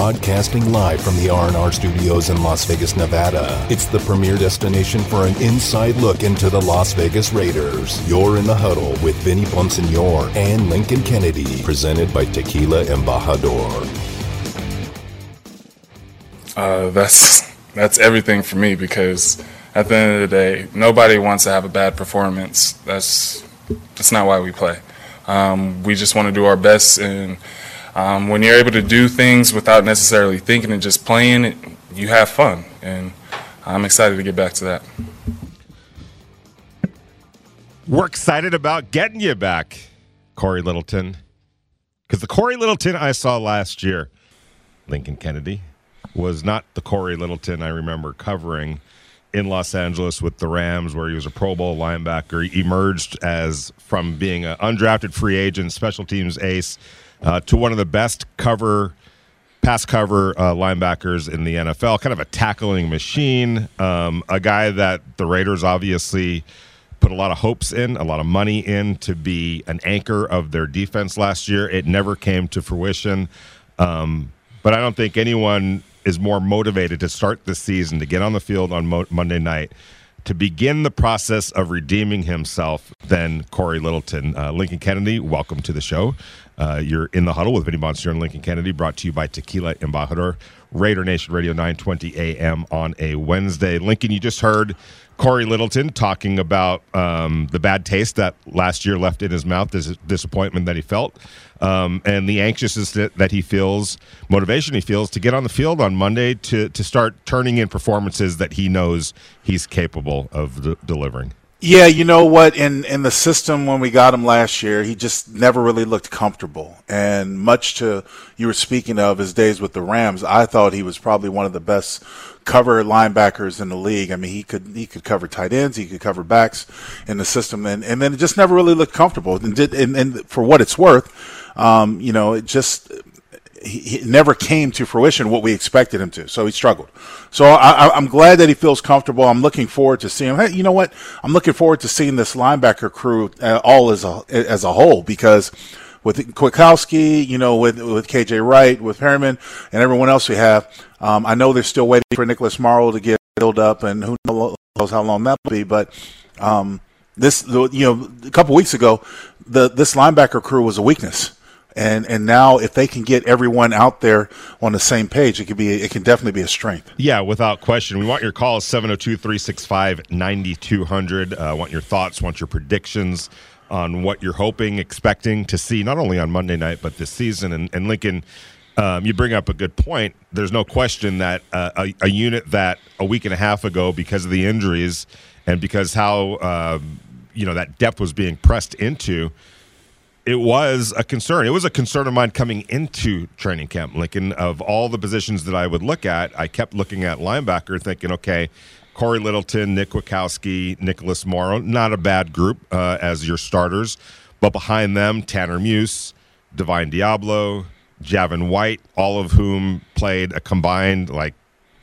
broadcasting live from the R&R studios in Las Vegas, Nevada. It's the premier destination for an inside look into the Las Vegas Raiders. You're in the huddle with Vinny Bonsignore and Lincoln Kennedy, presented by Tequila Embajador. Uh, that's that's everything for me because at the end of the day, nobody wants to have a bad performance. That's that's not why we play. Um, we just want to do our best, and um, when you're able to do things without necessarily thinking and just playing, it, you have fun, and I'm excited to get back to that. We're excited about getting you back, Cory Littleton, because the Cory Littleton I saw last year, Lincoln Kennedy, was not the Cory Littleton I remember covering in Los Angeles with the Rams, where he was a Pro Bowl linebacker. He emerged as from being an undrafted free agent, special teams ace, uh, to one of the best cover pass cover uh, linebackers in the NFL. Kind of a tackling machine. Um, a guy that the Raiders obviously put a lot of hopes in, a lot of money in to be an anchor of their defense last year. It never came to fruition. Um, but I don't think anyone is more motivated to start this season to get on the field on Mo- Monday night to begin the process of redeeming himself than Cory Littleton. Uh, Lincoln Kennedy, welcome to the show. Uh, you're in the huddle with Vinny Bonsignore and Lincoln Kennedy, brought to you by Tequila Embajador, Raider Nation Radio 920 AM on a Wednesday. Lincoln, you just heard Cory Littleton talking about um, the bad taste that last year left in his mouth, this disappointment that he felt, um, and the anxiousness that, that, he feels, motivation he feels to get on the field on Monday to, to start turning in performances that he knows he's capable of de- delivering. Yeah, you know what? In in the system when we got him last year, he just never really looked comfortable. And much to you were speaking of his days with the Rams, I thought he was probably one of the best cover linebackers in the league. I mean, he could he could cover tight ends, he could cover backs in the system, and and then it just never really looked comfortable. And did and, and for what it's worth, um, you know, it just he, never came to fruition what we expected him to. So he struggled. So I, am glad that he feels comfortable. I'm looking forward to seeing. him. Hey, you know what? I'm looking forward to seeing this linebacker crew uh, all as a as a whole because with Kwiatkowski, you know, with with KJ Wright, with Perryman, and everyone else we have. Um, I know they're still waiting for Nicholas Morrow to get built up, and who knows how long that'll be. But um, this, you know, a couple weeks ago, the this linebacker crew was a weakness and and now if they can get everyone out there on the same page it could be it can definitely be a strength. Yeah without question. We want your calls 702-365-9200 uh, want your thoughts want your predictions on what you're hoping expecting to see not only on monday night but this season. And, and lincoln um, you bring up a good point. There's no question that uh, a, a, unit that a week and a half ago because of the injuries and because how uh, you know that depth was being pressed into it was a concern. It was a concern of mine coming into training camp. Lincoln, of all the positions that I would look at, I kept looking at linebacker, thinking, okay, Cory Littleton, Nick Kwiatkowski, Nicholas Morrow, not a bad group uh, as your starters. But behind them, Tanner Muse, Divine Deablo, Javin White, all of whom played a combined like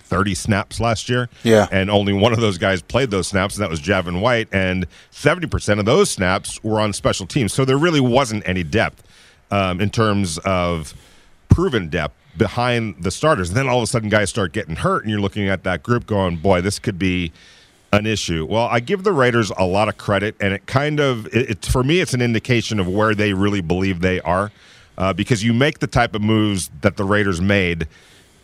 30 snaps last year. Yeah. And only one of those guys played those snaps, and that was Javin White. And 70% of those snaps were on special teams. So there really wasn't any depth um, in terms of proven depth behind the starters. And then all of a sudden, guys start getting hurt, and you're looking at that group going, boy, this could be an issue. Well, I give the Raiders a lot of credit, and it kind of, it, it for me, it's an indication of where they really believe they are. Uh, because you make the type of moves that the Raiders made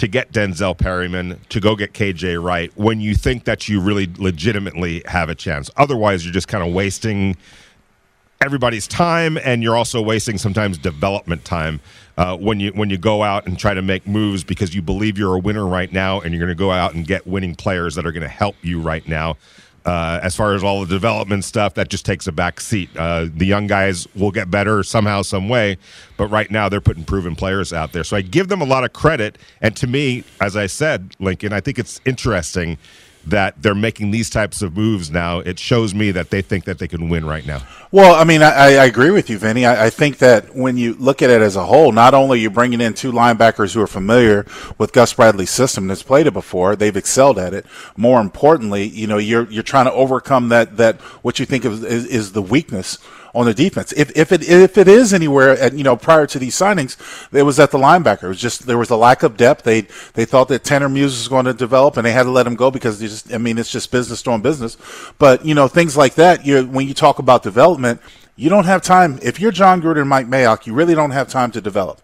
to get Denzel Perryman, to go get KJ Wright when you think that you really legitimately have a chance. Otherwise, you're just kind of wasting everybody's time, and you're also wasting sometimes development time uh, when you when you go out and try to make moves because you believe you're a winner right now, and you're going to go out and get winning players that are going to help you right now. Uh, as far as all the development stuff, that just takes a back seat. Uh, the young guys will get better somehow, some way, but right now they're putting proven players out there. So I give them a lot of credit. And to me, as I said, Lincoln, I think it's interesting that they're making these types of moves now. It shows me that they think that they can win right now. Well, I mean, I, I agree with you, Vinny. I, I, think that when you look at it as a whole, not only you're bringing in two linebackers who are familiar with Gus Bradley's system that's played it before, they've excelled at it. More importantly, you know, you're you're trying to overcome that that what you think of is, is the weakness on the defense. If if it if it is anywhere, at, you know, prior to these signings, it was at the linebacker. It was just there was a lack of depth. They they thought that Tanner Muse was going to develop, and they had to let him go because they just. I mean, it's just business doing business. But you know, things like that. You when you talk about development, you don't have time. If you're Jon Gruden and Mike Mayock, you really don't have time to develop.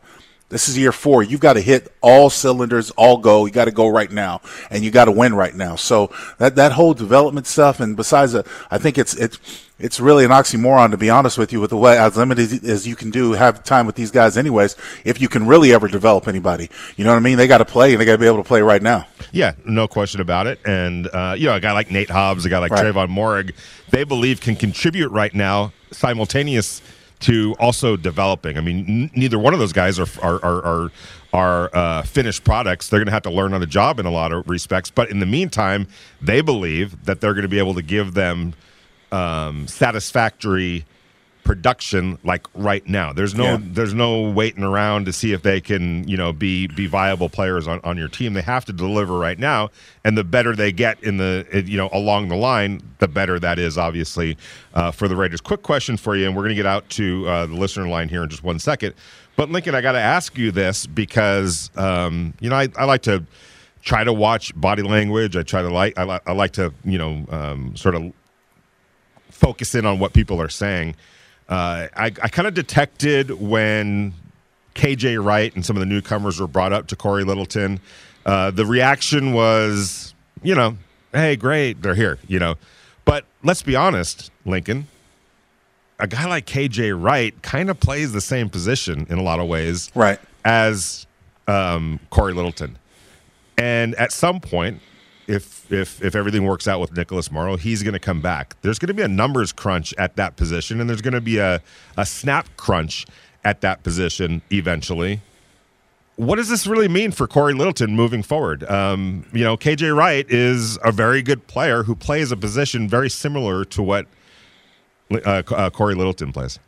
This is year four. You've got to hit all cylinders, all go. You got to go right now, and you got to win right now. So that that whole development stuff, and besides, uh, I think it's it's it's really an oxymoron to be honest with you. With the way as limited as you can do, have time with these guys, anyways. If you can really ever develop anybody, you know what I mean. They got to play, and they got to be able to play right now. Yeah, no question about it. And uh, you know, a guy like Nate Hobbs, a guy like right. Tre'von Moehrig, they believe can contribute right now simultaneous to also developing. I mean, n- neither one of those guys are are are, are, are uh, finished products. They're going to have to learn on the job in a lot of respects. But in the meantime, they believe that they're going to be able to give them um, satisfactory production like right now. There's no yeah. there's no waiting around to see if they can, you know, be be viable players on, on your team. They have to deliver right now. And the better they get in the you know, along the line, the better that is obviously uh, for the Raiders. Quick question for you, and we're gonna get out to uh, the listener line here in just one second. But Lincoln, I gotta ask you this because um, you know, I, I like to try to watch body language. I try to like I, li- I like to, you know, um, sort of focus in on what people are saying. Uh, I, I kind of detected when KJ Wright and some of the newcomers were brought up to Cory Littleton. Uh, the reaction was, you know, hey, great, they're here, you know. But let's be honest, Lincoln, a guy like KJ Wright kind of plays the same position in a lot of ways, right, as um, Cory Littleton. And at some point, if if if everything works out with Nicholas Morrow, he's going to come back. There's going to be a numbers crunch at that position, and there's going to be a a snap crunch at that position eventually. What does this really mean for Cory Littleton moving forward? Um, you know, KJ Wright is a very good player who plays a position very similar to what uh, uh, Cory Littleton plays.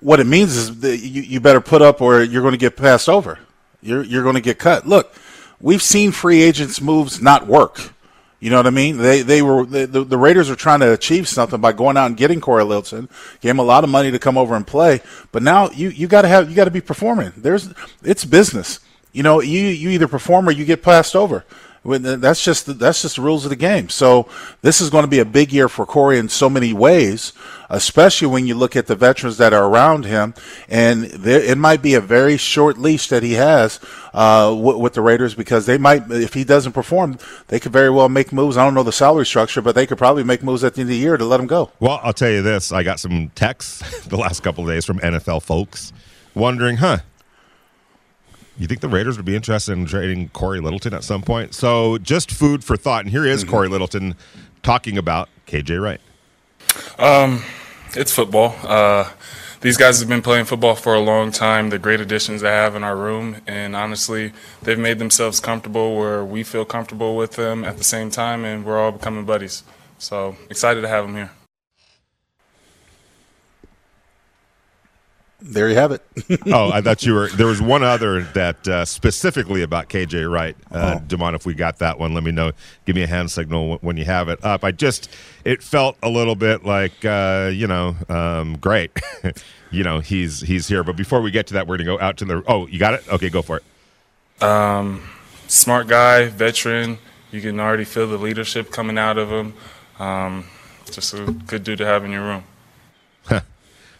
What it means is that you, you better put up, or you're going to get passed over. You're you're going to get cut. Look we've seen free agents moves not work. You know what I mean? They they were the, the Raiders are trying to achieve something by going out and getting Cory Littleton, gave him a lot of money to come over and play. But now you you got to have you got to be performing. There's it's business. You know, you you either perform or you get passed over. That's just that's just the rules of the game. So this is going to be a big year for Cory in so many ways, especially when you look at the veterans that are around him, and there, it might be a very short leash that he has uh, with, with, the Raiders because they might, if he doesn't perform, they could very well make moves. I don't know the salary structure, but they could probably make moves at the end of the year to let him go. Well, I'll tell you this: I got some texts the last couple of days from NFL folks wondering, huh? You think the Raiders would be interested in trading Cory Littleton at some point? So just food for thought. And here is mm-hmm. Cory Littleton talking about KJ Wright. Um, it's football. Uh, these guys have been playing football for a long time. They're great additions to have in our room, and honestly, they've made themselves comfortable where we feel comfortable with them at the same time, and we're all becoming buddies. So excited to have them here. There you have it. oh, I thought you were. There was one other that uh, specifically about KJ Wright. Uh, oh. Demond, if we got that one, let me know. Give me a hand signal when you have it up. I just, it felt a little bit like, uh, you know, um, great. you know, he's he's here. But before we get to that, we're gonna go out to the. Oh, you got it. Okay, go for it. Um, smart guy, veteran. You can already feel the leadership coming out of him. Um, just a good dude to have in your room.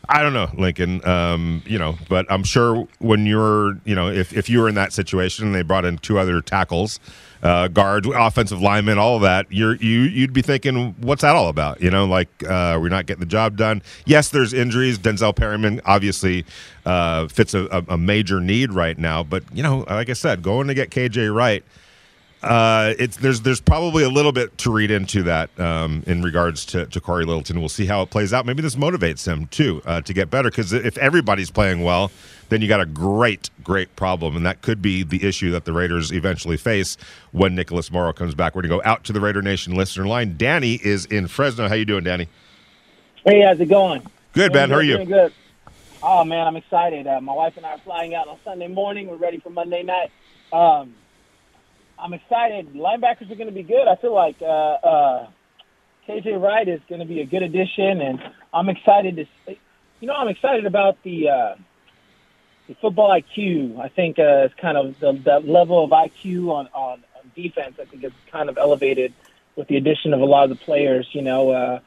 I don't know, Lincoln. Um, you know, but I'm sure when you're, you know, if, if you were in that situation and they brought in two other tackles, uh, offensive linemen, all of that, you're you you'd be thinking, what's that all about? You know, like uh, we're not getting the job done. Yes, there's injuries. Denzel Perryman obviously uh, fits a, a major need right now, but you know, like I said, going to get KJ Wright uh, it's there's there's probably a little bit to read into that um, in regards to, to Cory Littleton. We'll see how it plays out. Maybe this motivates him too uh, to get better because if everybody's playing well, then you got a great great problem, and that could be the issue that the Raiders eventually face when Nicholas Morrow comes back. We're gonna go out to the Raider Nation listener line. Danny is in Fresno. How you doing, Danny? Hey, how's it going? Good, man. How are you? Good. Oh man, I'm excited. Uh, my wife and I are flying out on Sunday morning. We're ready for Monday night. Um, I'm excited. Linebackers are going to be good. I feel like uh, uh, KJ Wright is going to be a good addition, and I'm excited to. See, you know, I'm excited about the uh, the football IQ. I think uh, it's kind of the, the level of IQ on, on on defense. I think it's kind of elevated with the addition of a lot of the players. You know, uh,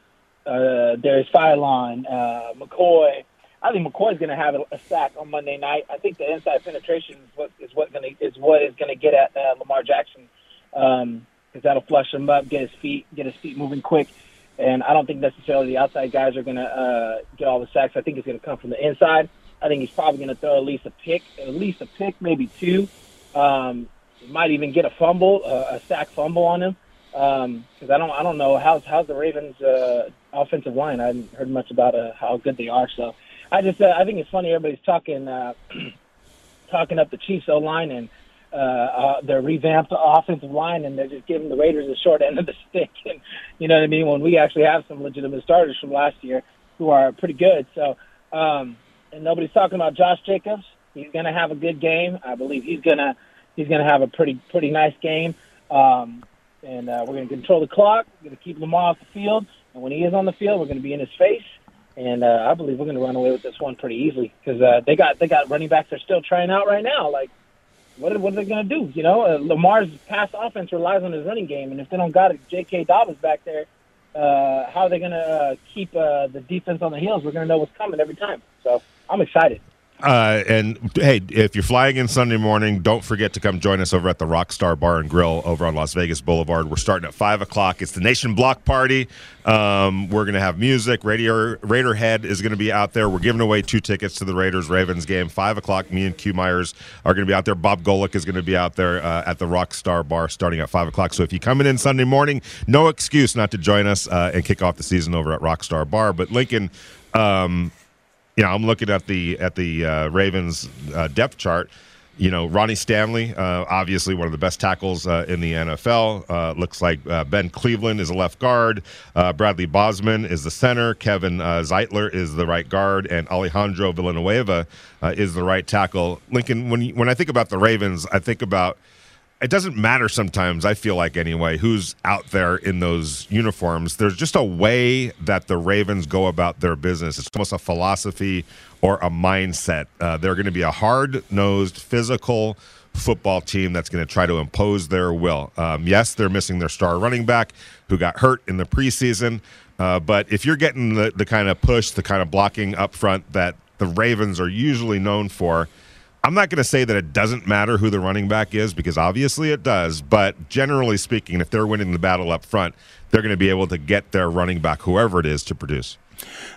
uh, Darius Philon, uh, McCoy. I think McCoy's going to have a, sack on Monday night. I think the inside penetration is what is what going to is what is going to get at uh, Lamar Jackson because um, that'll flush him up, get his feet get his feet moving quick. And I don't think necessarily the outside guys are going to uh, get all the sacks. I think it's going to come from the inside. I think he's probably going to throw at least a pick, at least a pick, maybe two. Um, might even get a fumble, uh, a sack fumble on him. Because um, I don't, I don't know how's how's the Ravens' uh, offensive line. I haven't heard much about uh, how good they are. So I just, uh, I think it's funny everybody's talking, uh, talking up the Chiefs O line and uh, uh, their revamped offensive line, and they're just giving the Raiders the short end of the stick. And you know what I mean? When we actually have some legitimate starters from last year who are pretty good. So, um, and nobody's talking about Josh Jacobs. He's going to have a good game. I believe he's going to he's going to have a pretty pretty nice game. Um, and uh, we're going to control the clock. We're going to keep Lamar off the field, and when he is on the field, we're going to be in his face. And uh, I believe we're going to run away with this one pretty easily because uh, they got they got running backs they're still trying out right now. Like, what are, what are they going to do? You know, uh, Lamar's pass offense relies on his running game, and if they don't got it, J.K. Dobbins back there, uh, how are they going to uh, keep uh, the defense on the heels? We're going to know what's coming every time. So I'm excited. Uh, and hey, if you're flying in Sunday morning, don't forget to come join us over at the Rockstar Bar and Grill over on Las Vegas Boulevard. We're starting at five o'clock. It's the Nation Block Party. Um, we're going to have music. Radio Raiderhead is going to be out there. We're giving away two tickets to the Raiders Ravens game. Five o'clock. Me and Q Myers are going to be out there. Bob Golic is going to be out there uh, at the Rockstar Bar starting at five o'clock. So if you're coming in Sunday morning, no excuse not to join us uh, and kick off the season over at Rockstar Bar. But Lincoln. Um, you know, I'm looking at the at the uh, Ravens uh, depth chart. You know, Ronnie Stanley, uh, obviously one of the best tackles uh, in the NFL. Uh, looks like uh, Ben Cleveland is a left guard. Bradley Bozeman is the center. Kevin Zeitler is the right guard, and Alejandro Villanueva is the right tackle. Lincoln, when you, when I think about the Ravens, I think about it doesn't matter sometimes, I feel like anyway, who's out there in those uniforms. There's just a way that the Ravens go about their business. It's almost a philosophy or a mindset. Uh, they're going to be a hard nosed, physical football team that's going to try to impose their will. Um, yes, they're missing their star running back who got hurt in the preseason. Uh, but if you're getting the, the kind of push, the kind of blocking up front that the Ravens are usually known for, I'm not going to say that it doesn't matter who the running back is because obviously it does. But generally speaking, if they're winning the battle up front, they're going to be able to get their running back, whoever it is, to produce.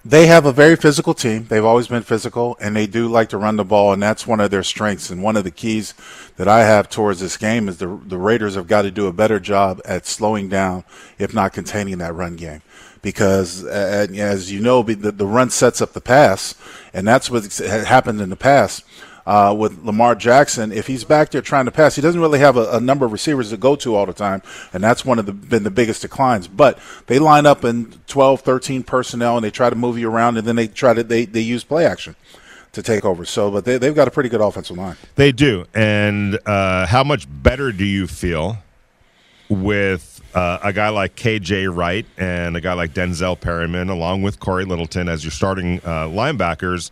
They have a very physical team. They've always been physical, and they do like to run the ball, and that's one of their strengths. And one of the keys that I have towards this game is the the Raiders have got to do a better job at slowing down, if not containing that run game because uh, as you know, the, the run sets up the pass, and that's what happened in the past uh, with Lamar Jackson. If he's back there trying to pass, he doesn't really have a, a, number of receivers to go to all the time, and that's one of the been the biggest declines. But they line up in 12, 13 personnel, and they try to move you around, and then they try to they, they use play action to take over. So, but they, they've got a pretty good offensive line. They do. And uh, how much better do you feel with uh, a guy like KJ Wright and a guy like Denzel Perryman, along with Cory Littleton as your starting uh, linebackers?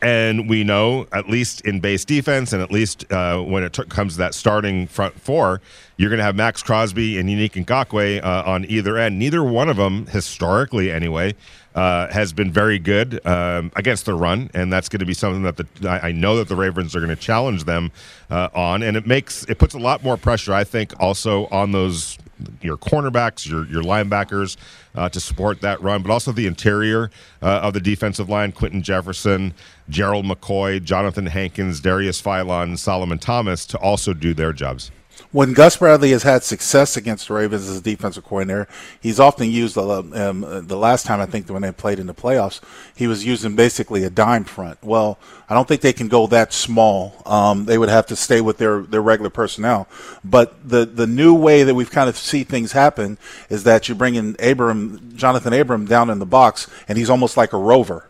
And we know, at least in base defense, and at least uh, when it t- comes to that starting front four, you're going to have Maxx Crosby and Yannick Ngakoue uh, on either end. Neither one of them, historically anyway, uh, has been very good um, against the run, and that's going to be something that the I, I know that the Ravens are going to challenge them uh, on, and it makes it puts a lot more pressure, I think, also on those your cornerbacks, your your linebackers uh, to support that run, but also the interior uh, of the defensive line: Quinton Jefferson, Gerald McCoy, Johnathan Hankins, Darius Philon, Solomon Thomas to also do their jobs when Gus Bradley has had success against the Ravens as a defensive coordinator, he's often used um, the last time I think when they played in the playoffs, he was using basically a dime front. Well, I don't think they can go that small. Um, they would have to stay with their, their regular personnel. But the the new way that we've kind of see things happen is that you bring in Abram, Jonathan Abram, down in the box, and he's almost like a rover.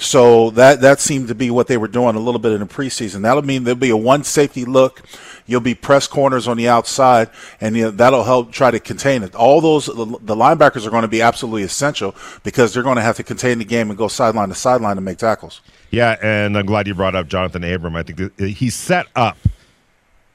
So that that seemed to be what they were doing a little bit in the preseason. That'll mean there'll be a one safety look. You'll be press corners on the outside, and you know, that'll help try to contain it. All those the linebackers are going to be absolutely essential because they're going to have to contain the game and go sideline to sideline to make tackles. Yeah, and I'm glad you brought up Jonathan Abram. I think he's set up,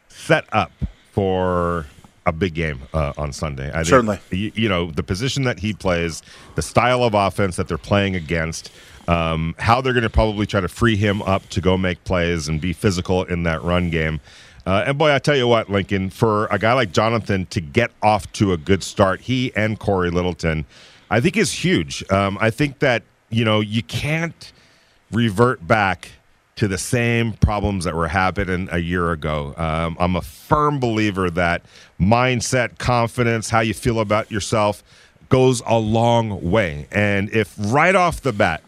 set up for a big game uh, on Sunday. I Certainly, you, you, know the position that he plays, the style of offense that they're playing against, um, how they're going to probably try to free him up to go make plays and be physical in that run game. Uh, and boy, I tell you what, Lincoln, for a guy like Jonathan to get off to a good start, he and Cory Littleton, I think is huge. Um, I think that you know you can't revert back to the same problems that were happening a year ago. Um, I'm a firm believer that mindset, confidence, how you feel about yourself goes a long way. And if right off the bat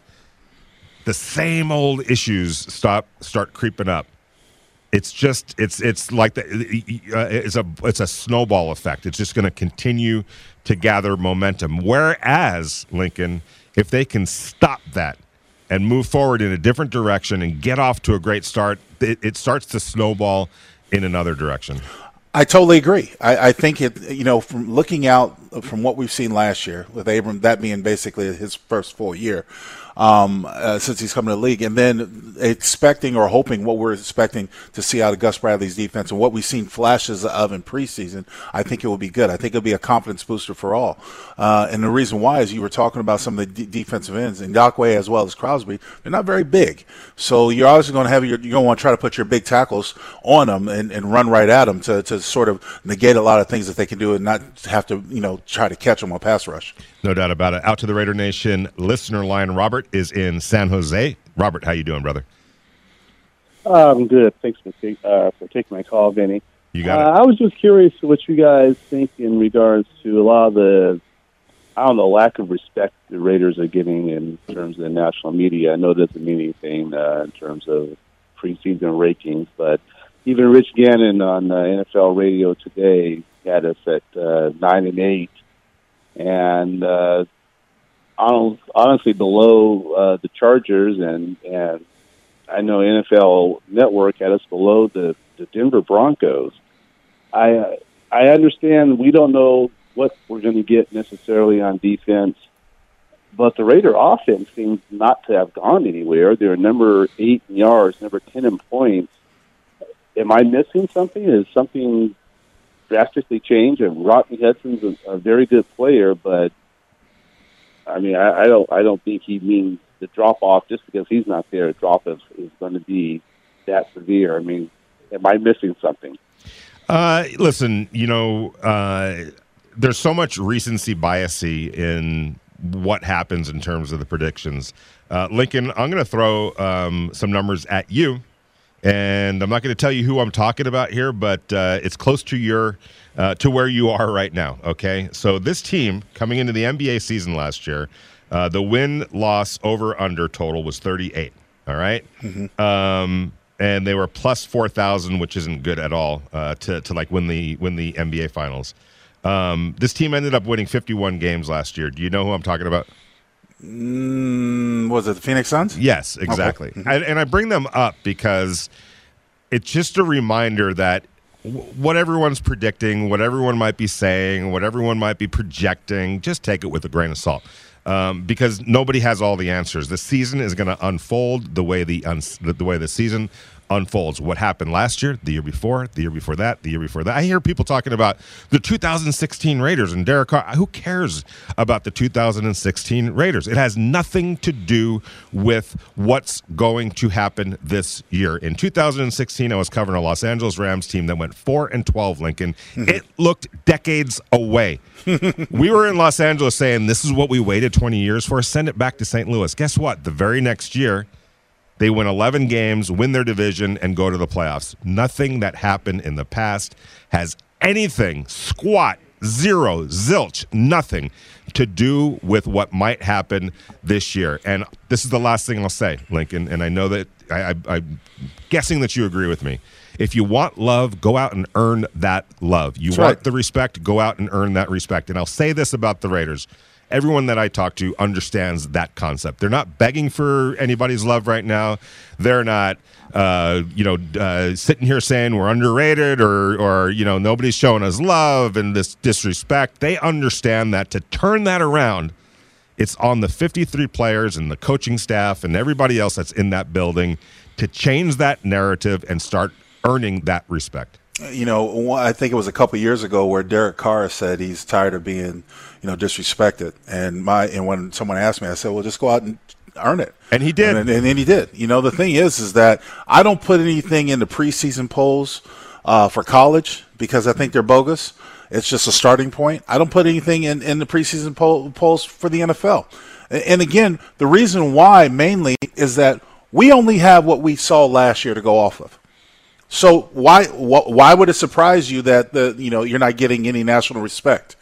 the same old issues stop start creeping up, it's just it's it's like the uh, it's a it's a snowball effect. It's just going to continue to gather momentum. Whereas Lincoln, if they can stop that and move forward in a different direction and get off to a great start, it, it starts to snowball in another direction. I totally agree. I, I, think it, you know, from looking out from what we've seen last year with Abram, that being basically his first full year, um, uh, since he's come to the league, and then expecting or hoping what we're expecting to see out of Gus Bradley's defense and what we've seen flashes of in preseason, I think it will be good. I think it'll be a confidence booster for all. Uh, and the reason why is you were talking about some of the d- defensive ends, and Ngakoue as well as Crosby, they're not very big. So you're obviously going to have your, you're going to want to try to put your big tackles on them and, and run right at them to, to sort of negate a lot of things that they can do and not have to, you know, try to catch them on pass rush. No doubt about it. Out to the Raider Nation listener line. Robert is in San Jose. Robert, how you doing, brother? I'm good. Thanks for, uh, for taking my call, Vinny. You got uh, it. I was just curious what you guys think in regards to a lot of the, I don't know, lack of respect the Raiders are getting in terms of the national media. I know it doesn't mean anything uh, in terms of preseason rankings, but even Rich Gannon on uh, NFL radio today had us at uh, nine and eight, and uh, honestly below uh, the Chargers and and I know NFL Network had us below the, the Denver Broncos. I I understand we don't know what we're going to get necessarily on defense, but the Raider offense seems not to have gone anywhere. They're number eight in yards, number ten in points. Am I missing something? Is something drastically changed? And Rodney Hudson's a, a very good player, but I mean, I, I don't I don't think he means the drop off just because he's not there. To drop off is going to be that severe. I mean, am I missing something? Uh, listen, you know, uh, there's so much recency bias in what happens in terms of the predictions. Uh, Lincoln, I'm going to throw um, some numbers at you, and I'm not going to tell you who I'm talking about here, but uh, it's close to your uh, to where you are right now. Okay, so this team coming into the NBA season last year uh, the win loss over under total was 38. All right? mm-hmm. um, and they were plus 4,000, which isn't good at all uh, to, to like win the win the NBA finals. Um, this team ended up winning 51 games last year. Do you know who I'm talking about? Mm, was it the Phoenix Suns? Yes, exactly. Okay. Mm-hmm. I, and I bring them up because it's just a reminder that what everyone's predicting, what everyone might be saying, what everyone might be projecting, just take it with a grain of salt um, because nobody has all the answers. The season is going to unfold the way the, un- the way the season unfolds. What happened last year, the year before, the year before that, the year before that. I hear people talking about the 2016 Raiders and Derek Carr. Who cares about the 2016 Raiders? It has nothing to do with what's going to happen this year. In 2016, I was covering a Los Angeles Rams team that went 4 and 12, Lincoln. Mm-hmm. it looked decades away. we were in Los Angeles saying, This is what we waited 20 years for. Send it back to St. Louis. Guess what? The very next year, they win 11 games, win their division, and go to the playoffs. Nothing that happened in the past has anything, squat, zero, zilch, nothing to do with what might happen this year. And this is the last thing I'll say, Lincoln, and I know that I, I, am guessing that you agree with me. If you want love, go out and earn that love. You That's want right. the respect, go out and earn that respect. And I'll say this about the Raiders everyone that I talk to understands that concept. They're not begging for anybody's love right now. They're not, uh, you know, uh, sitting here saying we're underrated or, or you know, nobody's showing us love and this disrespect. They understand that to turn that around, it's on the 53 players and the coaching staff and everybody else that's in that building to change that narrative and start earning that respect. You know, I think it was a couple years ago where Derek Carr said he's tired of being, you know, disrespected. And my and when someone asked me, I said, "Well, just go out and earn it." And he did. And, and then he did. You know, the thing is, is that I don't put anything in the preseason polls uh, for college because I think they're bogus. It's just a starting point. I don't put anything in, in the preseason poll, polls for the NFL. And, and again, the reason why mainly is that we only have what we saw last year to go off of. So why why would it surprise you that the you know you're not getting any national respect?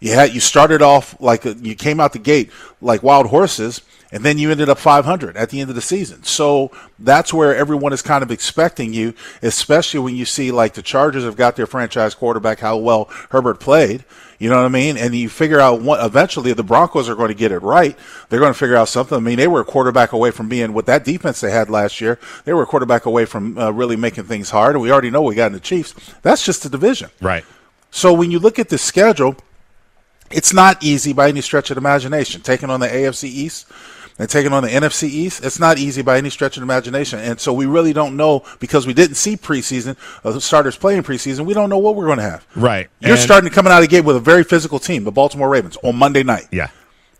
You had you started off like a, you came out the gate like wild horses, and then you ended up 500 at the end of the season. So that's where everyone is kind of expecting you, especially when you see like the Chargers have got their franchise quarterback how well Herbert played. You know what I mean? And you figure out what eventually the Broncos are going to get it right. They're going to figure out something. I mean, they were a quarterback away from being with that defense they had last year. They were a quarterback away from uh, really making things hard. And we already know we got in the Chiefs. That's just the division. Right. So when you look at the schedule, it's not easy by any stretch of imagination. Taking on the AFC East, and taking on the NFC East, it's not easy by any stretch of imagination. And so we really don't know because we didn't see preseason, uh, starters playing preseason. We don't know what we're going to have. Right. You're And- starting to coming out of the gate with a very physical team, the Baltimore Ravens, on Monday night. Yeah.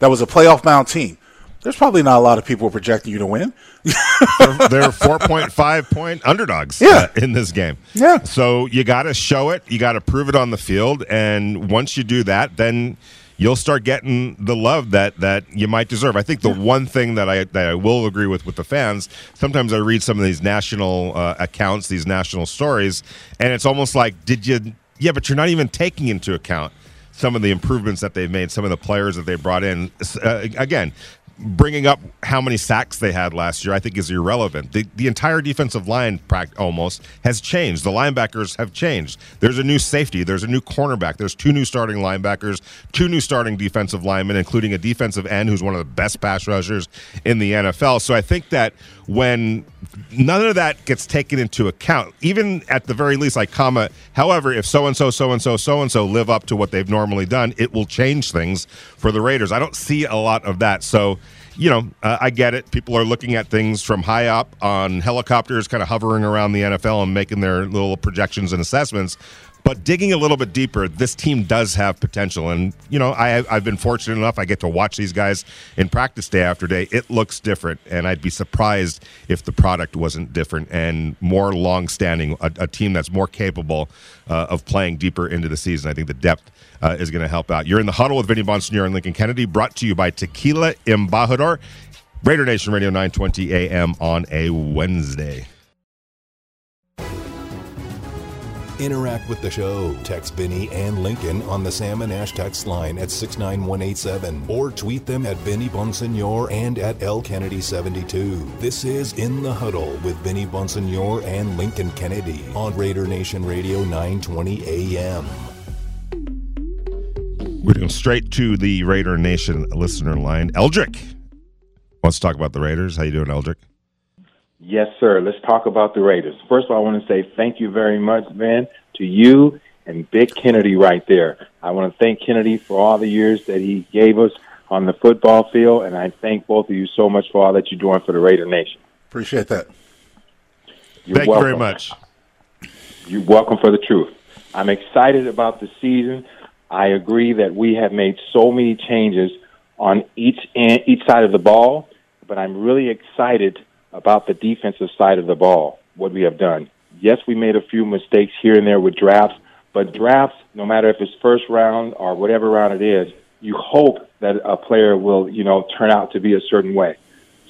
That was a playoff bound team. There's probably not a lot of people projecting you to win. they're, they're 4.5 point underdogs Yeah. uh, in this game. Yeah. So you got to show it. You got to prove it on the field. And once you do that, then you'll start getting the love that, that you might deserve. I think the one thing that I, that I will agree with with the fans, sometimes I read some of these national uh, accounts, these national stories, and it's almost like, did you, yeah, but you're not even taking into account some of the improvements that they've made, some of the players that they brought in. Uh, again, bringing up how many sacks they had last year, I think, is irrelevant. The, the entire defensive line almost has changed. The linebackers have changed. There's a new safety. There's a new cornerback. There's two new starting linebackers, two new starting defensive linemen, including a defensive end who's one of the best pass rushers in the NFL. So I think that when none of that gets taken into account, even at the very least, like comma, however, if so and so, so and so, so and so live up to what they've normally done, it will change things for the Raiders. I don't see a lot of that. So, you know, uh, I get it. People are looking at things from high up on helicopters, kind of hovering around the NFL and making their little projections and assessments. But digging a little bit deeper, this team does have potential. And, you know, I, I've been fortunate enough. I get to watch these guys in practice day after day. It looks different. And I'd be surprised if the product wasn't different and more long standing, a, a team that's more capable uh, of playing deeper into the season. I think the depth uh, is going to help out. You're in the huddle with Vinny Bonsignore and Lincoln Kennedy, brought to you by Tequila Embajador, Raider Nation Radio 920 AM on a Wednesday. Interact with the show. Text Vinny and Lincoln on the Sam and Ash text line at 69187 or tweet them at Vinny Bonsignore and at L Kennedy 72. This is In the Huddle with Vinny Bonsignore and Lincoln Kennedy on Raider Nation Radio 920 AM. We're going straight to the Raider Nation listener line. Eldrick wants to talk about the Raiders. How you doing, Eldrick? Yes, sir. Let's talk about the Raiders. First of all, I want to say thank you very much, man, to you and Big Kennedy right there. I want to thank Kennedy for all the years that he gave us on the football field, and I thank both of you so much for all that you're doing for the Raider Nation. Appreciate that. You're Thank welcome. you very much. You're welcome for the truth. I'm excited about the season. I agree that we have made so many changes on each end, each side of the ball, but I'm really excited about the defensive side of the ball. What we have done. Yes, we made a few mistakes here and there with drafts, but drafts, no matter if it's first round or whatever round it is, you hope that a player will, you know, turn out to be a certain way.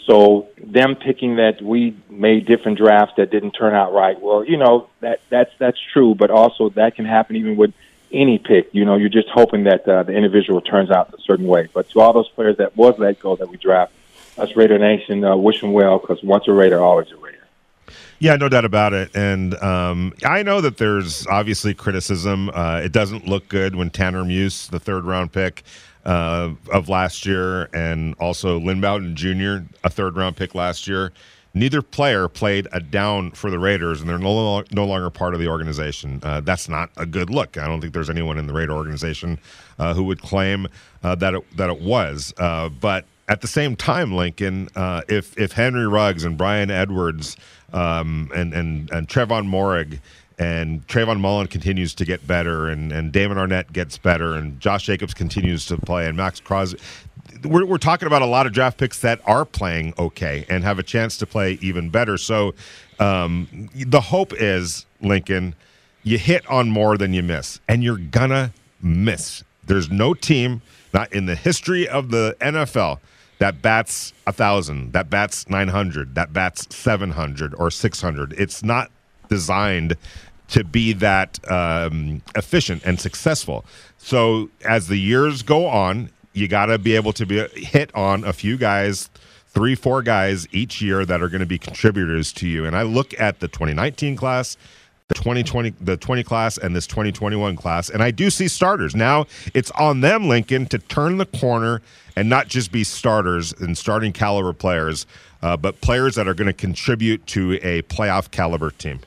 So them picking that we made different drafts that didn't turn out right. Well, you know that that's that's true, but also that can happen even with any pick. You know, you're just hoping that uh, the individual turns out a certain way. But to all those players that was let go that we draft, us Raider Nation, uh, wish them well because once a Raider, always a Raider. Yeah, no doubt about it. And um, I know that there's obviously criticism. Uh, it doesn't look good when Tanner Muse, the third round pick, uh, of last year, and also Lynn Bowden Jr., a third round pick last year. Neither player played a down for the Raiders, and they're no, no longer part of the organization. Uh, that's not a good look. I don't think there's anyone in the Raider organization uh, who would claim uh, that it, that it was. Uh, but at the same time, Lincoln, uh, if if Henry Ruggs and Bryan Edwards um, and and and Tre'von Moehrig and Trayvon Mullen continues to get better, and, and Damon Arnette gets better, and Josh Jacobs continues to play, and Maxx Crosby. We're, we're talking about a lot of draft picks that are playing okay and have a chance to play even better. So um, the hope is, Lincoln, you hit on more than you miss, and you're gonna miss. There's no team, not in the history of the NFL, that bats a thousand, that bats nine hundred, that bats seven hundred or six hundred. It's not designed to be that um, efficient and successful. So as the years go on, you got to be able to be hit on a few guys, three, four guys each year that are going to be contributors to you. And I look at the 2019 class, the 2020, the 20 class, and this 2021 class, and I do see starters. Now it's on them, Lincoln, to turn the corner and not just be starters and starting caliber players, uh, but players that are going to contribute to a playoff caliber team.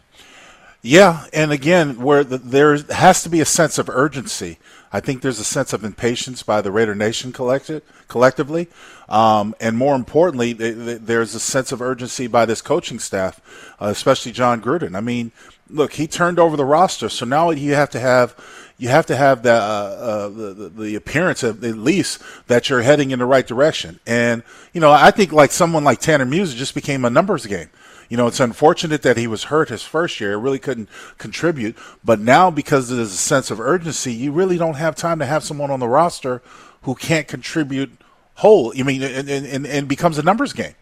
Yeah, and again, where the, there has to be a sense of urgency. I think there's a sense of impatience by the Raider Nation collective, collectively, um, and more importantly, there's a sense of urgency by this coaching staff, uh, especially Jon Gruden. I mean, look, he turned over the roster, so now you have to have you have to have the, uh, uh, the, the appearance of at least that you're heading in the right direction. And you know, I think like someone like Tanner Muse just became a numbers game. You know, it's unfortunate that he was hurt his first year, really couldn't contribute. But now, because there's a sense of urgency, you really don't have time to have someone on the roster who can't contribute whole. I mean, and, and, and becomes a numbers game.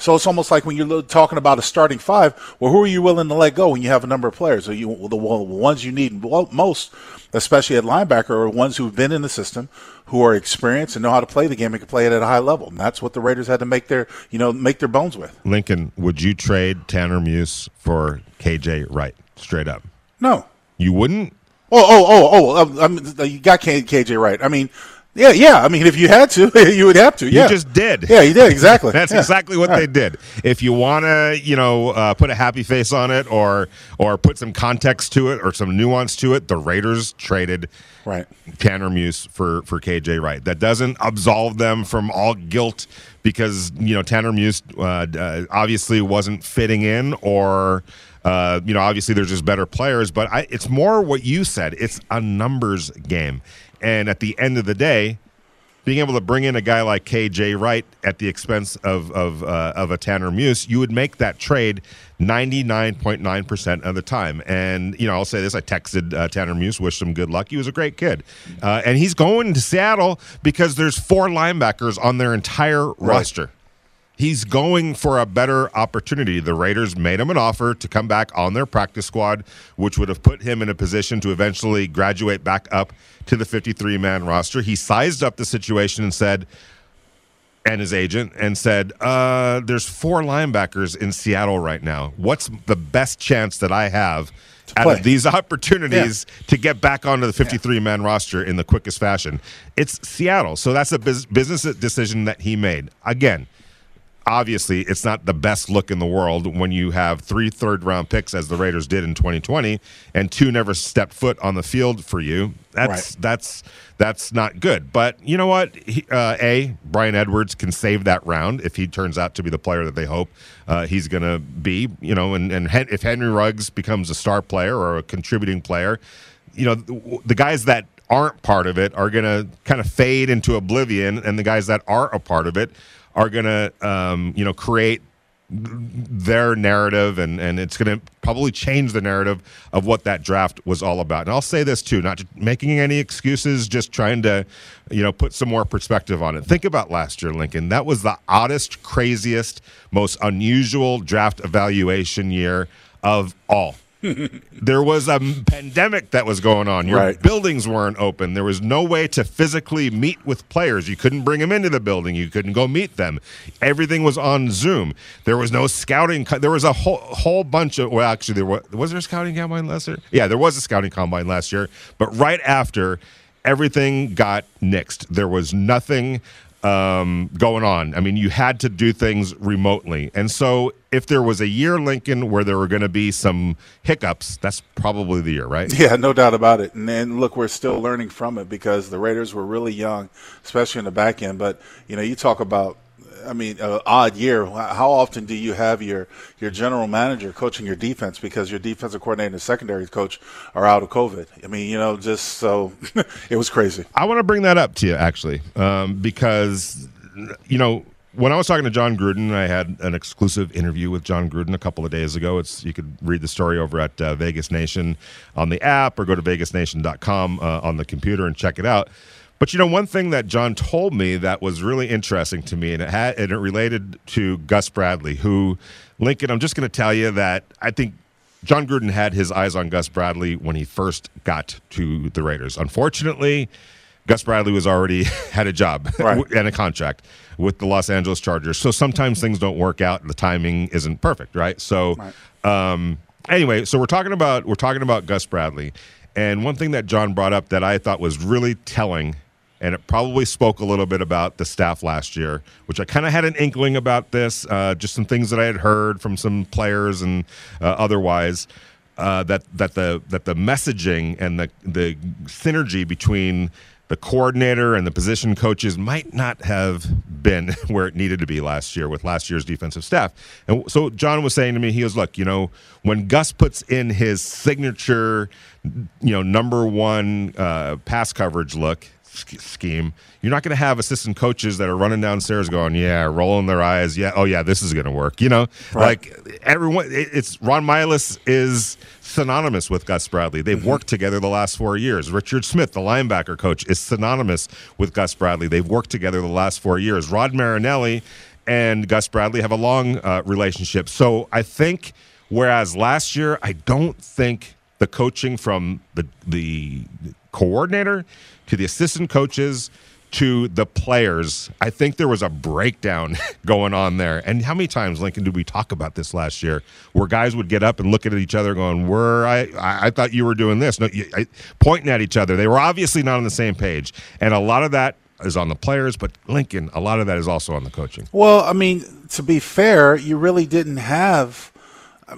So it's almost like when you're talking about a starting five. Well, who are you willing to let go when you have a number of players? Are you the ones you need most, especially at linebacker, are ones who've been in the system, who are experienced and know how to play the game and can play it at a high level. And that's what the Raiders had to make their you know make their bones with. Lincoln, would you trade Tanner Muse for KJ Wright straight up? No, you wouldn't. Oh, oh, oh, oh! Um, I mean, you got KJ Wright. I mean, yeah, yeah. I mean, if you had to, you would have to. Yeah. You just did. Yeah, you did exactly. That's yeah. exactly what they did. If you want to, you know, uh, put a happy face on it, or or put some context to it, or some nuance to it, the Raiders traded right Tanner Muse for for KJ Wright. That doesn't absolve them from all guilt because you know Tanner Muse uh, uh, obviously wasn't fitting in, or uh, you know, obviously there's just better players. But I, it's more what you said. It's a numbers game. And at the end of the day, being able to bring in a guy like KJ Wright at the expense of of, uh, of a Tanner Muse, you would make that trade 99.9% of the time. And, you know, I'll say this I texted uh, Tanner Muse, wished him good luck. He was a great kid. Uh, and he's going to Seattle because there's four linebackers on their entire right. roster. He's going for a better opportunity. The Raiders made him an offer to come back on their practice squad, which would have put him in a position to eventually graduate back up to the 53 man roster. He sized up the situation and said, and his agent, and said, uh, There's four linebackers in Seattle right now. What's the best chance that I have? out of these opportunities yeah. to get back onto the 53 man roster in the quickest fashion. It's Seattle. So that's a business decision that he made. Again, obviously it's not the best look in the world when you have three third round picks as the Raiders did in 2020 and two never stepped foot on the field for you. That's right. that's that's not good. But you know what? He, uh, a Bryan Edwards can save that round if he turns out to be the player that they hope uh, he's going to be. You know, and and if Henry Ruggs becomes a star player or a contributing player, you know the, the guys that aren't part of it are going to kind of fade into oblivion, and the guys that are a part of it are going to, um, you know, create their narrative and and it's going to probably change the narrative of what that draft was all about. And I'll say this too, not making any excuses, just trying to, you know, put some more perspective on it. Think about last year, Lincoln. That was the oddest, craziest, most unusual draft evaluation year of all there was a pandemic that was going on. Your right. buildings weren't open. There was no way to physically meet with players. You couldn't bring them into the building. You couldn't go meet them. Everything was on Zoom. There was no scouting. There was a whole whole bunch of. Well, actually, there was was there a scouting combine last year. Yeah, there was a scouting combine last year. But right after everything got nixed. There was nothing um, going on. I mean, you had to do things remotely. And so, if there was a year, Lincoln, where there were going to be some hiccups, that's probably the year, right? Yeah, no doubt about it. And, then, look, we're still learning from it because the Raiders were really young, especially in the back end. But, you know, you talk about I mean, odd year. How often do you have your your general manager coaching your defense because your defensive coordinator and secondary coach are out of COVID? I mean, you know, just so it was crazy. I want to bring that up to you actually, um, because you know when I was talking to Jon Gruden, I had an exclusive interview with Jon Gruden a couple of days ago. It's you could read the story over at uh, Vegas Nation on the app or go to vegasnation.com uh, on the computer and check it out. But you know, one thing that John told me that was really interesting to me, and it had and it related to Gus Bradley, who Lincoln. I'm just going to tell you that I think Jon Gruden had his eyes on Gus Bradley when he first got to the Raiders. Unfortunately, Gus Bradley was already had a job right. and a contract with the Los Angeles Chargers. So sometimes things don't work out. The timing isn't perfect, right? So, right. Um, anyway, so we're talking about we're talking about Gus Bradley, and one thing that John brought up that I thought was really telling and it probably spoke a little bit about the staff last year, which I kind of had an inkling about this, uh, just some things that I had heard from some players and uh, otherwise. Uh, that that the that the messaging and the the synergy between the coordinator and the position coaches might not have been where it needed to be last year with last year's defensive staff. And so John was saying to me, he was, look, you know, when Gus puts in his signature, you know, number one uh, pass coverage look, scheme, you're not going to have assistant coaches that are running downstairs going, "Yeah," rolling their eyes, "Yeah, oh yeah, this is going to work." You know, right. like everyone. It's Ron Milus is synonymous with Gus Bradley. They've mm-hmm. worked together the last four years. Richard Smith, the linebacker coach, is synonymous with Gus Bradley. They've worked together the last four years. Rod Marinelli and Gus Bradley have a long uh, relationship. So I think, whereas last year, I don't think the coaching from the the coordinator to the assistant coaches to the players. I think there was a breakdown going on there. And how many times, Lincoln, did we talk about this last year, where guys would get up and look at each other, going, "Where I, I thought you were doing this," no, I, pointing at each other. They were obviously not on the same page, and a lot of that is on the players, but Lincoln, a lot of that is also on the coaching. Well, I mean, to be fair, you really didn't have.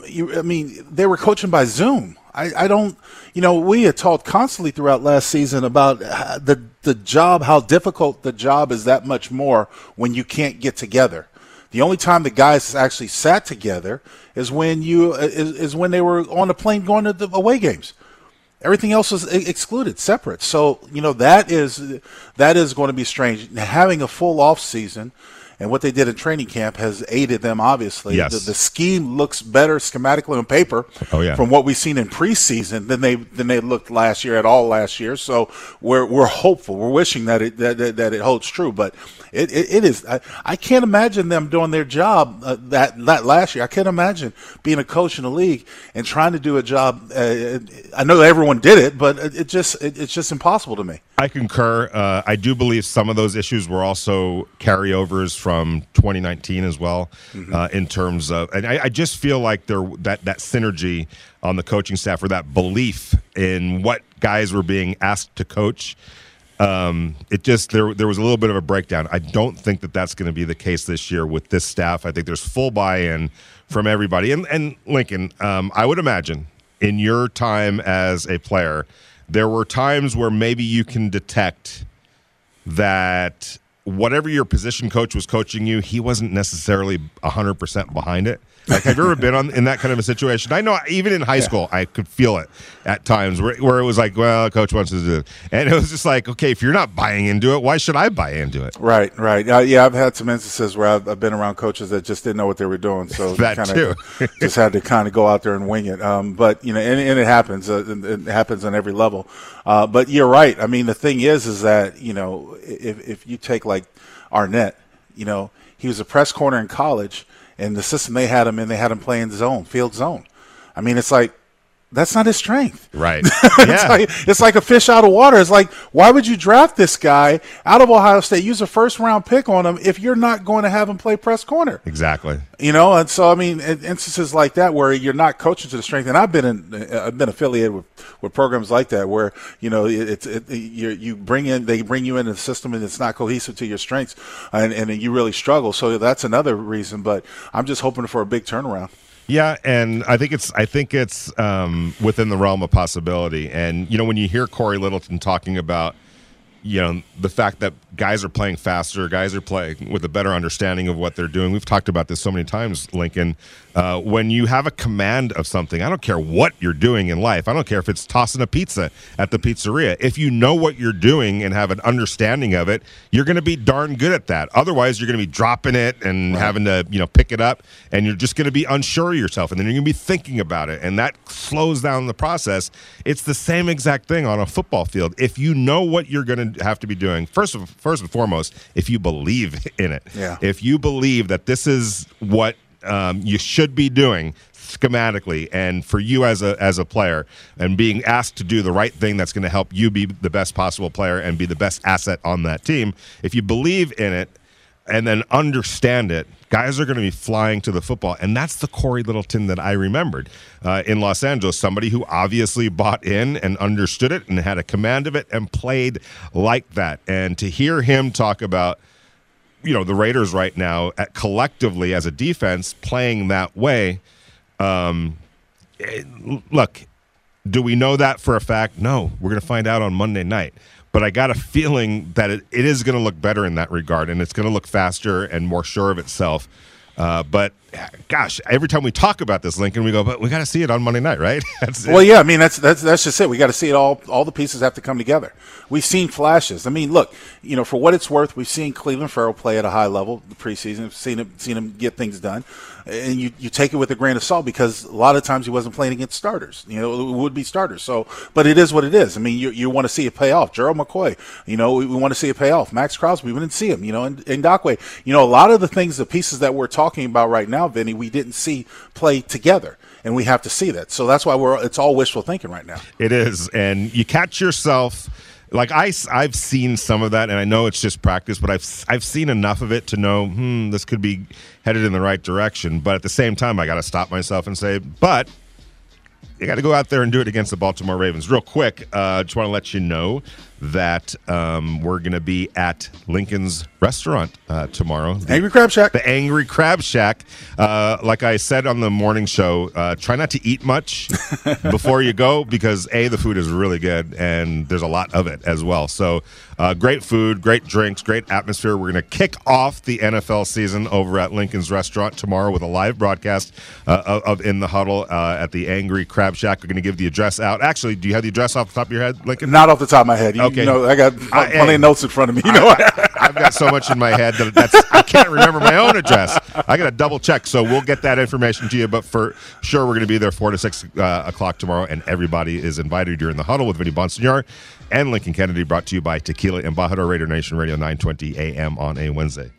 You, I mean they were coaching by Zoom. I, I don't, you know, we had talked constantly throughout last season about uh, the the job, how difficult the job is that much more when you can't get together. The only time the guys actually sat together is when you uh, is, is when they were on the plane going to the away games. Everything else was uh, excluded, separate. So you know that is that is going to be strange. Having a full off season and what they did in training camp has aided them. Obviously, yes. the, the scheme looks better schematically on paper. Oh, yeah. from what we've seen in preseason than they than they looked last year at all last year. So we're we're hopeful. We're wishing that it that, that, that it holds true. But it, it, it is. I, I, can't imagine them doing their job uh, that that last year. I can't imagine being a coach in the league and trying to do a job. Uh, I know everyone did it, but it, just it, it's just impossible to me. I concur. Uh, I do believe some of those issues were also carryovers from 2019 as well, mm-hmm. uh, in terms of, and I, I, just feel like there that that synergy on the coaching staff or that belief in what guys were being asked to coach. Um, it just there there was a little bit of a breakdown. I don't think that that's going to be the case this year with this staff. I think there's full buy-in from everybody. And and Lincoln, um, I would imagine in your time as a player there were times where maybe you can detect that whatever your position coach was coaching you, he wasn't necessarily 100% behind it. Like, have you ever been on in that kind of a situation? I know even in high yeah. school, I could feel it at times where, where it was like, well, coach wants to do it. And it was just like, okay, if you're not buying into it, why should I buy into it? Right, right. Uh, yeah, I've had some instances where I've, I've, been around coaches that just didn't know what they were doing. So that kinda, too. just had to kind of go out there and wing it. Um, but, you know, and, and it happens. Uh, it happens on every level. Uh, but you're right. I mean, the thing is, is that, you know, if, if you take like Arnette, you know, he was a press corner in college – and the system they had him in, they had him playing zone, field zone. I mean, it's like that's not his strength. Right. it's, Yeah. like, it's like a fish out of water. It's like, why would you draft this guy out of Ohio State, use a first round pick on him if you're not going to have him play press corner? exactly. You know, and so I mean, instances like that where you're not coaching to the strength, and I've been in, uh, I've been affiliated with, with programs like that where you know it's it, you you bring in they bring you into the system and it's not cohesive to your strengths, and and you really struggle. So that's another reason. But I'm just hoping for a big turnaround. Yeah, and I think it's I think it's um, within the realm of possibility. And you know, when you hear Cory Littleton talking about you know the fact that guys are playing faster, guys are playing with a better understanding of what they're doing. We've talked about this so many times, Lincoln. Uh, when you have a command of something, I don't care what you're doing in life. I don't care if it's tossing a pizza at the pizzeria. If you know what you're doing and have an understanding of it, you're going to be darn good at that. Otherwise, you're going to be dropping it and having to you know pick it up, and you're just going to be unsure of yourself, and then you're going to be thinking about it, and that slows down the process. It's the same exact thing on a football field. If you know what you're going to have to be doing, first of first and foremost, if you believe in it, Yeah. if you believe that this is what um, you should be doing schematically and for you as a as a player and being asked to do the right thing that's going to help you be the best possible player and be the best asset on that team if you believe in it and then understand it guys are going to be flying to the football and that's the cory littleton that i remembered uh, in los angeles somebody who obviously bought in and understood it and had a command of it and played like that and to hear him talk about you know the Raiders right now at collectively as a defense playing that way. Um, eh, look, do we know that for a fact? No, we're going to find out on Monday night. But I got a feeling that it, it is going to look better in that regard, and it's going to look faster and more sure of itself. Uh, but gosh, every time we talk about this, Lincoln, we go, but we got to see it on Monday night, right? Well, yeah, I mean that's that's that's just it. We got to see it all. All the pieces have to come together. We've seen flashes. I mean, look, you know, for what it's worth, we've seen Clelin Ferrell play at a high level the preseason. We've seen him seen him get things done, and you you take it with a grain of salt because a lot of times he wasn't playing against starters. You know, it would be starters. So, but it is what it is. I mean, you you want to see it pay off. Gerald McCoy, you know, we, we want to see it pay off. Maxx Crosby, we didn't see him. You know, and Ngakoue, you know, a lot of the things, the pieces that we're talking about right now, Vinny, we didn't see play together. And we have to see that. So that's why we're it's all wishful thinking right now. It is, and you catch yourself. Like I, I've seen some of that, and I know it's just practice, but I've I've seen enough of it to know, hmm, this could be headed in the right direction. But at the same time, I got to stop myself and say, but you got to go out there and do it against the Baltimore Ravens. Real quick, uh, just want to let you know that um, we're going to be at Lincoln's restaurant uh, tomorrow. The- Angry Crab Shack. the Angry Crab Shack. Uh, like I said on the morning show, uh, try not to eat much before you go because a the food is really good and there's a lot of it as well. So uh, great food, great drinks, great atmosphere. We're going to kick off the NFL season over at Lincoln's Restaurant tomorrow with a live broadcast uh, of, of In the Huddle uh, at the Angry Crab Shack. We're going to give the address out. Actually, do you have the address off the top of your head, Lincoln? Not off the top of my head. You, Okay. you know, I got I- plenty of notes in front of me. You know, I've got so much in my head that that's I can't remember my own address. I got to double check. So we'll get that information to you. But for sure, we're going to be there four to six uh, o'clock tomorrow, and everybody is invited. You're in the huddle with Vinny Bonsignore and Lincoln Kennedy. Brought to you by Tequila Embajador Raider Nation Radio, 9:20 a.m. on a Wednesday.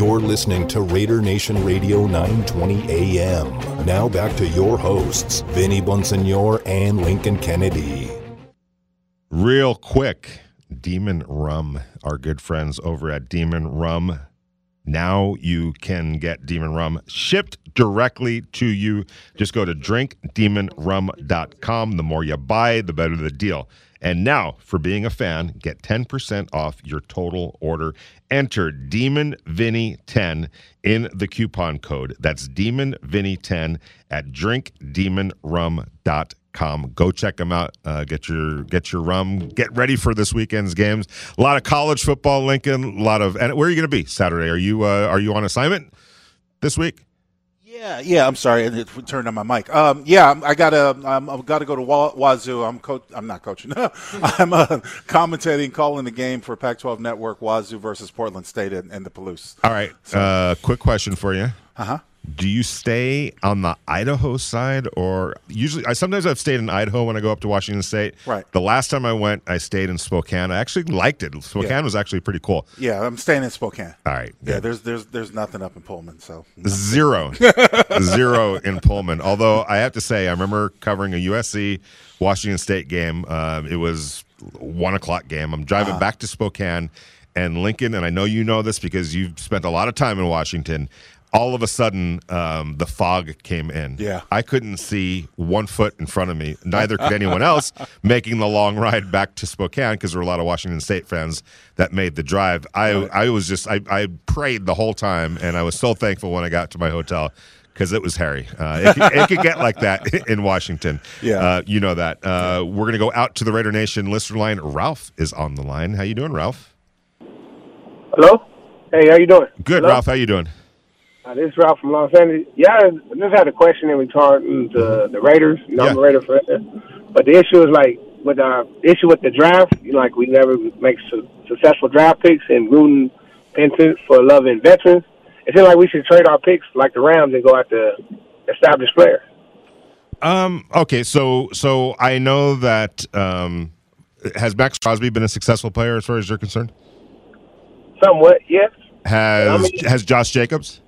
You're listening to Raider Nation Radio 920 AM. Now back to your hosts, Vinny Bonsignore and Lincoln Kennedy. Real quick, Demon Rum, our good friends over at Demon Rum. Now you can get Demon Rum shipped directly to you. Just go to drinkdemonrum.com. The more you buy, the better the deal. And now, for being a fan, get 10% off your total order. Enter Demon Vinny 10 in the coupon code. That's Demon Vinny 10 at drinkdemonrum.com. Go check them out. Uh, get your get your rum. Get ready for this weekend's games. A lot of college football, Lincoln. A lot of and where are you going to be Saturday? Are you uh, are you on assignment this week? Yeah, yeah. I'm sorry, it turned on my mic. Um, yeah, I gotta, um, I've got to go to Wa- Wazoo. I'm coach. I'm not coaching. I'm uh, commentating, calling the game for Pac-12 Network. Wazoo versus Portland State and, and the Palouse. All right. Uh, quick question for you. Uh huh. Do you stay on the Idaho side or usually I sometimes I've stayed in Idaho when I go up to Washington State. Right. The last time I went, I stayed in Spokane. I actually liked it. Spokane Yeah. was actually pretty cool. Yeah, I'm staying in Spokane. All right. Yeah, good. there's there's there's nothing up in Pullman, so Zero. Zero in Pullman. Although I have to say, I remember covering a USC Washington State game. Um, it was one o'clock game. I'm driving Uh-huh. back to Spokane and Lincoln, and I know you know this because you've spent a lot of time in Washington. All of a sudden, um, the fog came in. Yeah. I couldn't see one foot in front of me. Neither could anyone else making the long ride back to Spokane because there were a lot of Washington State fans that made the drive. I, I was just, I, I prayed the whole time, and I was so thankful when I got to my hotel because it was hairy. Uh, it, could, it could get like that in Washington. Yeah. Uh, you know that. Uh, we're going to go out to the Raider Nation listener line. Ralph is on the line. How you doing, Ralph? Hello? Hey, how you doing? Good, Hello? Ralph. How you doing? Uh, this is Ralph from Los Angeles. Yeah, I just had a question in regard to the, the Raiders. You know, I'm a Raider fan. But the issue is like with our issue with the draft. You know, like we never make su- successful draft picks and Gruden pensions for loving veterans. It seems like we should trade our picks like the Rams and go after established players. Um. Okay. So, so I know that um, has Maxx Crosby been a successful player as far as you're concerned? Somewhat, yes, Has I mean- has Josh Jacobs?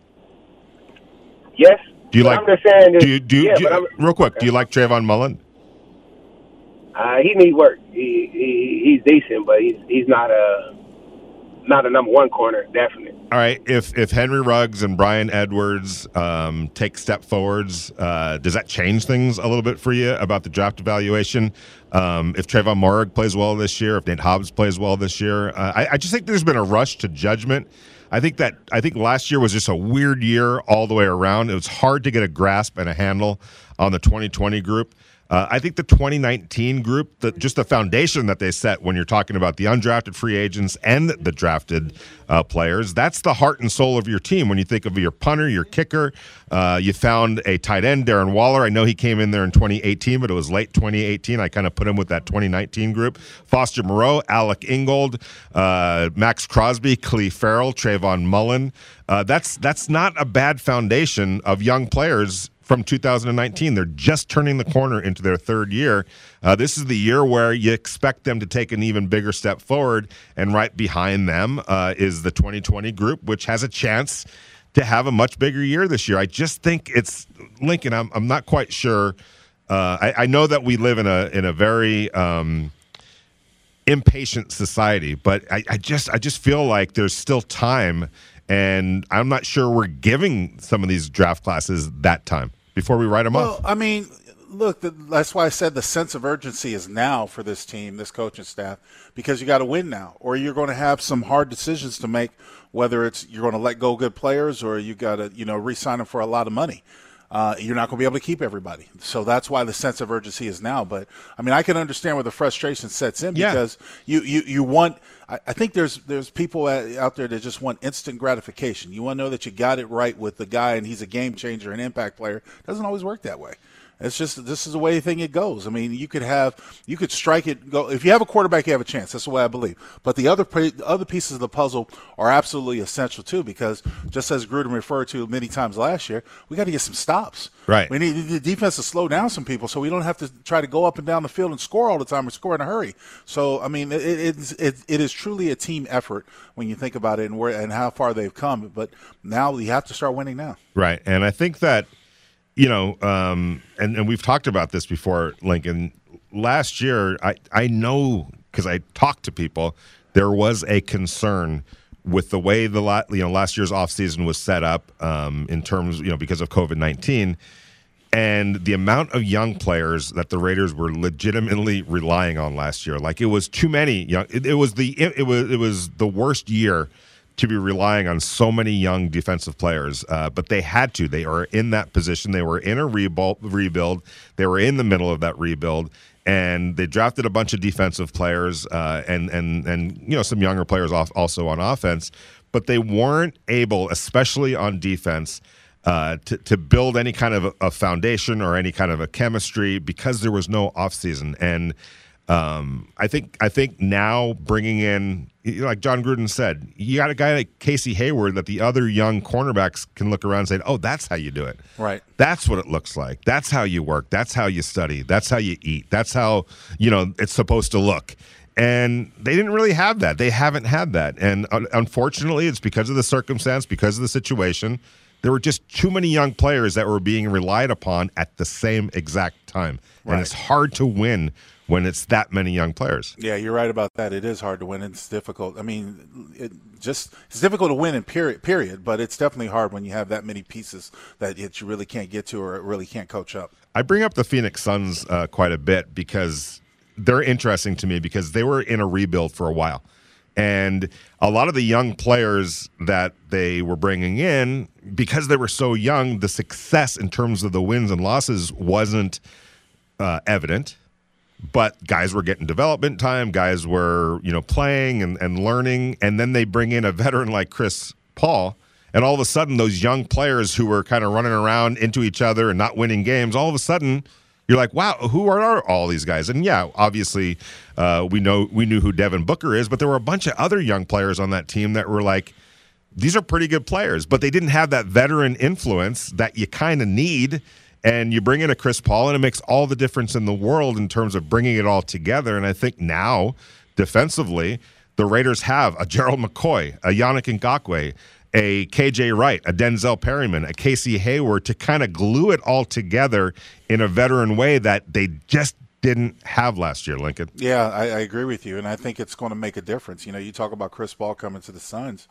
Yes. Do you like? I'm just saying. Do you do? you- yeah, do you- real quick, do you like Trayvon Mullen? uh, he needs work. He, he he's decent, but he's he's not a not a number one corner, definitely. All right. If if Henry Ruggs and Bryan Edwards um, take step forwards, uh, does that change things a little bit for you about the draft evaluation? Um, if Tre'von Moehrig plays well this year, if Nate Hobbs plays well this year, uh, I, I just think there's been a rush to judgment. I think that I think last year was just a weird year all the way around. It was hard to get a grasp and a handle on the 2020 group. Uh, I think the 2019 group, the, just the foundation that they set when you're talking about the undrafted free agents and the drafted uh, players, that's the heart and soul of your team. When you think of your punter, your kicker, uh, you found a tight end, Darren Waller. I know he came in there in 2018, but it was late 2018. I kind of put him with that 2019 group. Foster Moreau, Alec Ingold, uh, Maxx Crosby, Clelin Ferrell, Trayvon Mullen. Uh, that's that's not a bad foundation of young players from 2019. They're just turning the corner into their third year. Uh, this is the year where you expect them to take an even bigger step forward, and right behind them uh, is the 2020 group, which has a chance to have a much bigger year this year. I just think it's Lincoln. I'm, I'm not quite sure. Uh, I, I know that we live in a in a very um, impatient society, but I, I just I just feel like there's still time, and I'm not sure we're giving some of these draft classes that time before we write them Well, off. I mean, look, that's why I said the sense of urgency is now for this team, this coaching staff, because you got to win now, or you're going to have some hard decisions to make. Whether it's you're going to let go good players, or you got to you know re-sign them for a lot of money. Uh, you're not going to be able to keep everybody, so that's why the sense of urgency is now. But I mean, I can understand where the frustration sets in Yeah. because you you you want. I, I think there's there's people out there that just want instant gratification. You want to know that you got it right with the guy, and he's a game changer, an impact player. doesn't always work that way. It's just this is the way thing it goes. I mean, you could have you could strike it. Go if you have a quarterback, you have a chance. That's the way I believe. But the other the other pieces of the puzzle are absolutely essential too, because just as Gruden referred to many times last year, we got to get some stops. Right. We need the defense to slow down some people, so we don't have to try to go up and down the field and score all the time or score in a hurry. So I mean, it, it's it, it is truly a team effort when you think about it and where and how far they've come. But now you have to start winning now. Right. And I think that, you know, um, and, and we've talked about this before, Lincoln. Last year, I, I know because I talked to people, there was a concern with the way the la- you know last year's offseason was set up um, in terms, you know, because of COVID 19 and the amount of young players that the Raiders were legitimately relying on last year. Like it was too many young. It, it was the it, it was it was the worst year to be relying on so many young defensive players. Uh, but they had to. They are in that position. They were in a rebuild. They were in the middle of that rebuild. And they drafted a bunch of defensive players uh, and and and you know some younger players off also on offense, but they weren't able, especially on defense, uh, to, to build any kind of a, a foundation or any kind of a chemistry because there was no offseason. And um, I think I think now bringing in like Jon Gruden said, you got a guy like Casey Hayward that the other young cornerbacks can look around and say, "Oh, that's how you do it. Right. That's what it looks like. That's how you work. That's how you study. That's how you eat. That's how you know it's supposed to look." And they didn't really have that. They haven't had that, and un- unfortunately, it's because of the circumstance, because of the situation. There were just too many young players that were being relied upon at the same exact time, and it's hard to win when it's that many young players. Yeah, you're right about that. It is hard to win. It's difficult. I mean, it just it's difficult to win in period. Period. But it's definitely hard when you have that many pieces that it, you really can't get to or really can't coach up. I bring up the Phoenix Suns uh, quite a bit because they're interesting to me because they were in a rebuild for a while. And a lot of the young players that they were bringing in, because they were so young, the success in terms of the wins and losses wasn't uh, evident. But guys were getting development time, guys were, you know, playing and, and learning. And then they bring in a veteran like Chris Paul. And all of a sudden, those young players who were kind of running around into each other and not winning games, all of a sudden, you're like, wow, who are all these guys? And yeah, obviously, uh, we know we knew who Devin Booker is, but there were a bunch of other young players on that team that were like, these are pretty good players, but they didn't have that veteran influence that you kind of need. And you bring in a Chris Paul, and it makes all the difference in the world in terms of bringing it all together. And I think now, defensively, the Raiders have a Gerald McCoy, a Yannick Ngakoue, a KJ Wright, a Denzel Perryman, a Casey Hayward to kind of glue it all together in a veteran way that they just didn't have last year, Lincoln. Yeah, I, I agree with you, and I think it's going to make a difference. You know, you talk about Chris Paul coming to the Suns.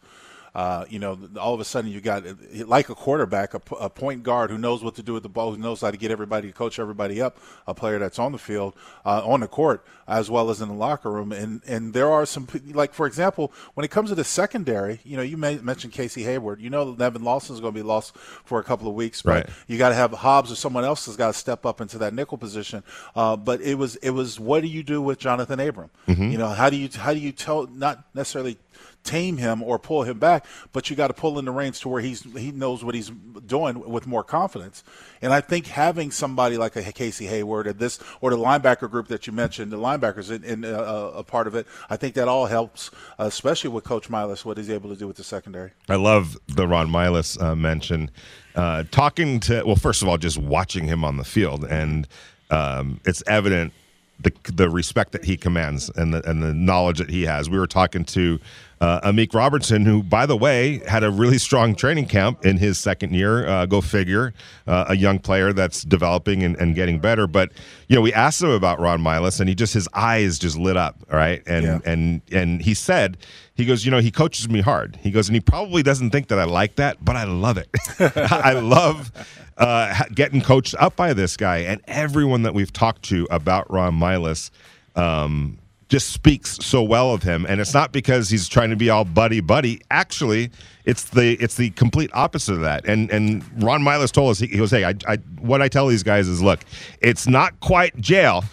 Uh, you know, all of a sudden you got like a quarterback, a point guard who knows what to do with the ball, who knows how to get everybody to coach everybody up, a player that's on the field, uh, on the court, as well as in the locker room. And and there are some, like for example, when it comes to the secondary, you know, you may, mentioned Casey Hayward. You know, Nevin Lawson is going to be lost for a couple of weeks, but Right. you got to have Hobbs or someone else has got to step up into that nickel position. Uh, but it was it was what do you do with Johnathan Abram? You know, how do you how do you tell not necessarily tame him or pull him back, but you got to pull in the reins to where he's he knows what he's doing with more confidence. And I think having somebody like a Casey Hayward or this or the linebacker group that you mentioned, the linebackers in, in uh, a part of it, I think that all helps, especially with Coach Miles, what he's able to do with the secondary. I love the Ron Milus uh, mention. Uh, talking to, well, first of all, just watching him on the field, and um, it's evident the the respect that he commands and the and the knowledge that he has. We were talking to uh, Amik Robertson, who, by the way, had a really strong training camp in his second year. Uh, go figure, uh, a young player that's developing and, and getting better. But you know, we asked him about Ron Milus, and he just his eyes just lit up, all right, and Yeah. and and he said he goes you know he coaches me hard he goes and he probably doesn't think that i like that but i love it i love uh, getting coached up by this guy and everyone that we've talked to about ron milus um, just speaks so well of him. And it's not because he's trying to be all buddy buddy. Actually it's the it's the complete opposite of that. And and ron milus told us he, he goes hey I, I what i tell these guys is look it's not quite jail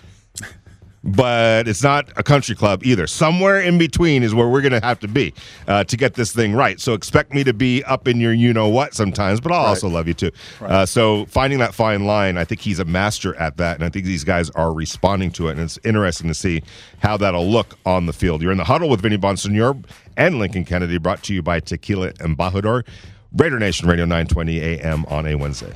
but it's not a country club either. Somewhere in between is where we're going to have to be uh, to get this thing right. So expect me to be up in your you know what sometimes, but I'll also love you too. Uh, so finding that fine line, I think he's a master at that, and I think these guys are responding to it. And it's interesting to see how that'll look on the field. You're in the huddle with Vinny Bonsignore and Lincoln Kennedy, brought to you by Tequila Embajador. Raider Nation Radio 920 AM on a Wednesday.